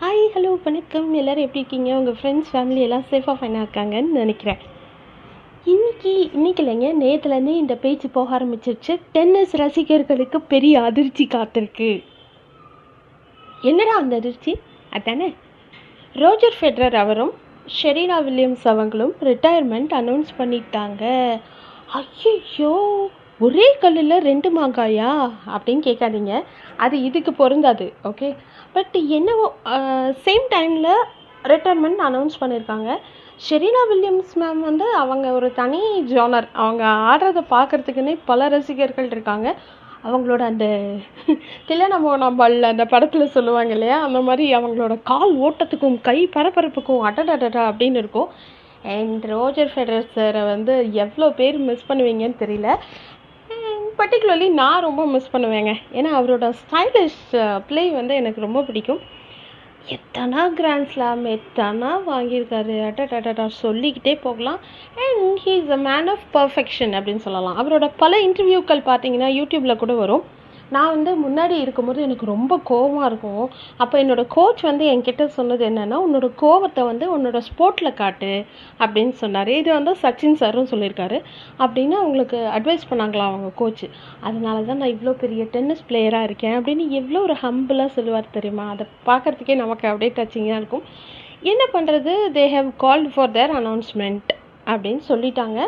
Hi hello வணக்கம். எல்லோரும் எப்படி இருக்கீங்க? உங்கள் ஃப்ரெண்ட்ஸ் ஃபேமிலி எல்லாம் சேஃபாக ஃபைனாக இருக்காங்கன்னு நினைக்கிறேன். இன்னைக்கு இன்னைக்கு இல்லைங்க நேற்றுலேருந்தே இந்த பேச்சு போக ஆரம்பிச்சிருச்சு. டென்னிஸ் ரசிகர்களுக்கு பெரிய அதிர்ச்சி காத்திருக்கு. என்னடா அந்த அதிர்ச்சி? அதானே? ரோஜர் ஃபெட்ரர் அவரும் ஷெரீனா வில்லியம்ஸ் அவங்களும் ரிட்டையர்மெண்ட் அனௌன்ஸ் பண்ணிட்டாங்க. ஐயோ ஒரே கல்லில் ரெண்டு மாங்காயா? அப்படின்னு கேட்காதீங்க. அது இதுக்கு பொருந்தாது ஓகே பட் என்னவோ சேம் டைமில் ரிட்டையர்மெண்ட் அனௌன்ஸ் பண்ணியிருக்காங்க ஷெரீனா வில்லியம்ஸ் மேம் வந்து அவங்க ஒரு தனி ஜானர் அவங்க ஆடுறத பார்க்குறதுக்குன்னே பல ரசிகர்கள் இருக்காங்க. அவங்களோட அந்த தில்லன நம்மள அந்த படத்தில் சொல்லுவாங்க இல்லையா? அந்த மாதிரி அவங்களோட கால் ஓட்டத்துக்கும் கை பரபரப்புக்கும் அடடடடா அப்படின்னு இருக்கும். அண்ட் ரோஜர் ஃபெடரர் சாரை வந்து எவ்வளோ பேர் மிஸ் பண்ணுவீங்கன்னு தெரியல. பர்டிகுலர்லி நான் ரொம்ப மிஸ் பண்ணுவேங்க. ஏன்னா அவரோட ஸ்டைலிஷ் ப்ளே வந்து எனக்கு ரொம்ப பிடிக்கும். எத்தனா கிராண்ட் ஸ்லாம் எத்தனா வாங்கியிருக்காரு. அட்டா சொல்லிக்கிட்டே போகலாம். And he is a man of perfection அப்படின்னு சொல்லலாம். அவரோட பல இன்டர்வியூக்கள் பார்த்தீங்கன்னா யூடியூப்பில் கூட வரும். நான் வந்து முன்னாடி இருக்கும்போது எனக்கு ரொம்ப கோவமாக இருக்கும். அப்போ என்னோடய கோச் வந்து என்கிட்ட சொன்னது என்னென்னா உன்னோட கோவத்தை வந்து உன்னோட ஸ்போர்ட்டில் காட்டு அப்படின்னு சொன்னார். இது வந்து சச்சின் சாரும் சொல்லியிருக்காரு. அப்படின்னு அவங்களுக்கு அட்வைஸ் பண்ணாங்களா அவங்க கோச் அதனால தான் நான் இவ்வளோ பெரிய டென்னிஸ் பிளேயராக இருக்கேன் அப்படின்னு எவ்வளோ ஒரு ஹம்பிளாக சொல்லுவார் தெரியுமா? அதை பார்க்குறதுக்கே நமக்கு அப்படியே டச்சிங்காக இருக்கும். என்ன பண்ணுறது they have called for their announcement அப்படின்னு சொல்லிட்டாங்க.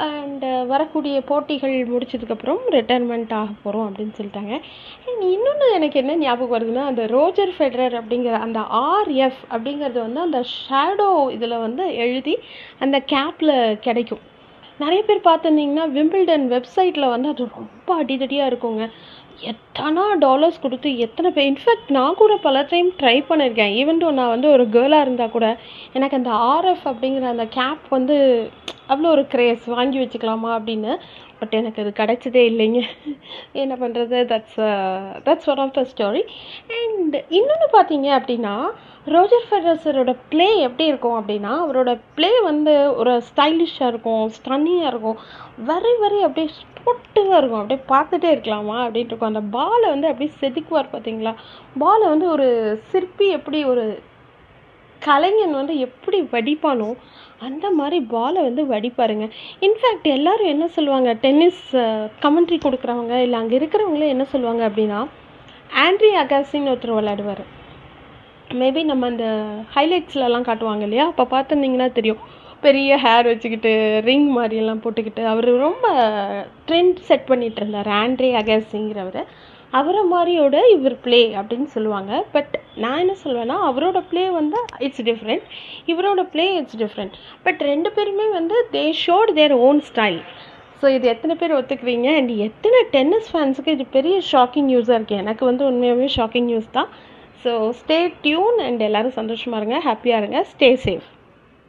அண்டு uh, வரக்கூடிய போட்டிகள் முடிச்சதுக்கப்புறம் ரிட்டைர்மெண்ட் ஆக போகிறோம் அப்படின்னு சொல்லிட்டாங்க. அண்ட் இன்னொன்று எனக்கு என்ன ஞாபகம் வருதுன்னா அந்த ரோஜர் ஃபெடரர் அப்படிங்கிற அந்த ஆர்எஃப் அப்படிங்கிறது வந்து அந்த ஷேடோ இதில் வந்து எழுதி அந்த கேப்பில் கிடைக்கும். நிறைய பேர் பார்த்துருந்தீங்கன்னா விம்பிள்டன் வெப்சைட்டில் வந்து அது ரொம்ப அடிதடியாக இருக்குங்க. எத்தனை டாலர்ஸ் கொடுத்து எத்தனை பேர் இன்ஃபேக்ட் நான் கூட பல டைம் ட்ரை பண்ணியிருக்கேன் ஈவன் நான் வந்து ஒரு கேர்ளாக இருந்தால் கூட எனக்கு அந்த ஆர்எஃப் அப்படிங்கிற அந்த கேப் வந்து அவ்வளோ ஒரு க்ரேஸ் வாங்கி வச்சுக்கலாமா அப்படின்னு. பட் எனக்கு அது கிடைச்சதே இல்லைங்க. என்ன பண்ணுறது that's that's one of the story and இன்னொன்று பார்த்தீங்க அப்படின்னா ரோஜர் ஃபெடரஸரோட ப்ளே எப்படி இருக்கும் அப்படின்னா அவரோட ப்ளே வந்து ஒரு ஸ்டைலிஷாக இருக்கும் ஸ்டன்னியாக இருக்கும். வரை வரை அப்படியே ஸ்போர்ட்டிவாக இருக்கும். அப்படியே பார்த்துட்டே இருக்கலாமா அப்படின்ட்டு இருக்கும். அந்த பாலை வந்து அப்படியே செதுக்குவார் பார்த்தீங்களா? பாலை வந்து ஒரு சிற்பி எப்படி ஒரு கலைஞன் வந்து எப்படி வடிப்பானோ அந்த மாதிரி பாலை வந்து வடிப்பாருங்க. இன்ஃபேக்ட் எல்லோரும் என்ன சொல்லுவாங்க? டென்னிஸ் கமெண்ட்ரி கொடுக்குறவங்க இல்லை அங்கே இருக்கிறவங்களே என்ன சொல்லுவாங்க அப்படின்னா ஆண்ட்ரி அகாசின்னு ஒருத்தர் விளையாடுவார். மேபி நம்ம அந்த ஹைலைட்ஸ்லலாம் காட்டுவாங்க இல்லையா? அப்போ பார்த்துருந்தீங்கன்னா தெரியும். பெரிய ஹேர் வச்சுக்கிட்டு ரிங் மாதிரியெல்லாம் போட்டுக்கிட்டு அவர் ரொம்ப ட்ரெண்ட் செட் பண்ணிகிட்டு இருந்தார் ஆண்ட்ரே அகாசிங்கிறவர் அவரை மாதிரியோட இவர் ப்ளே அப்படின்னு சொல்லுவாங்க. பட் நான் என்ன சொல்லுவேன்னா அவரோட ப்ளே வந்து இட்ஸ் டிஃப்ரெண்ட் இவரோட ப்ளே இட்ஸ் டிஃப்ரெண்ட் பட் ரெண்டு பேருமே வந்து they showed their own style so இது எத்தனை பேர் ஒத்துக்குவீங்க? அண்ட் எத்தனை டென்னிஸ் ஃபேன்ஸுக்கு இது பெரிய ஷாக்கிங் நியூஸாக இருக்குது எனக்கு வந்து உண்மையாகவே ஷாக்கிங் நியூஸ் தான். ஸோ ஸ்டே டியூன் அண்ட் எல்லோரும் சந்தோஷமாக இருங்க. ஹாப்பியாக இருங்க. Stay safe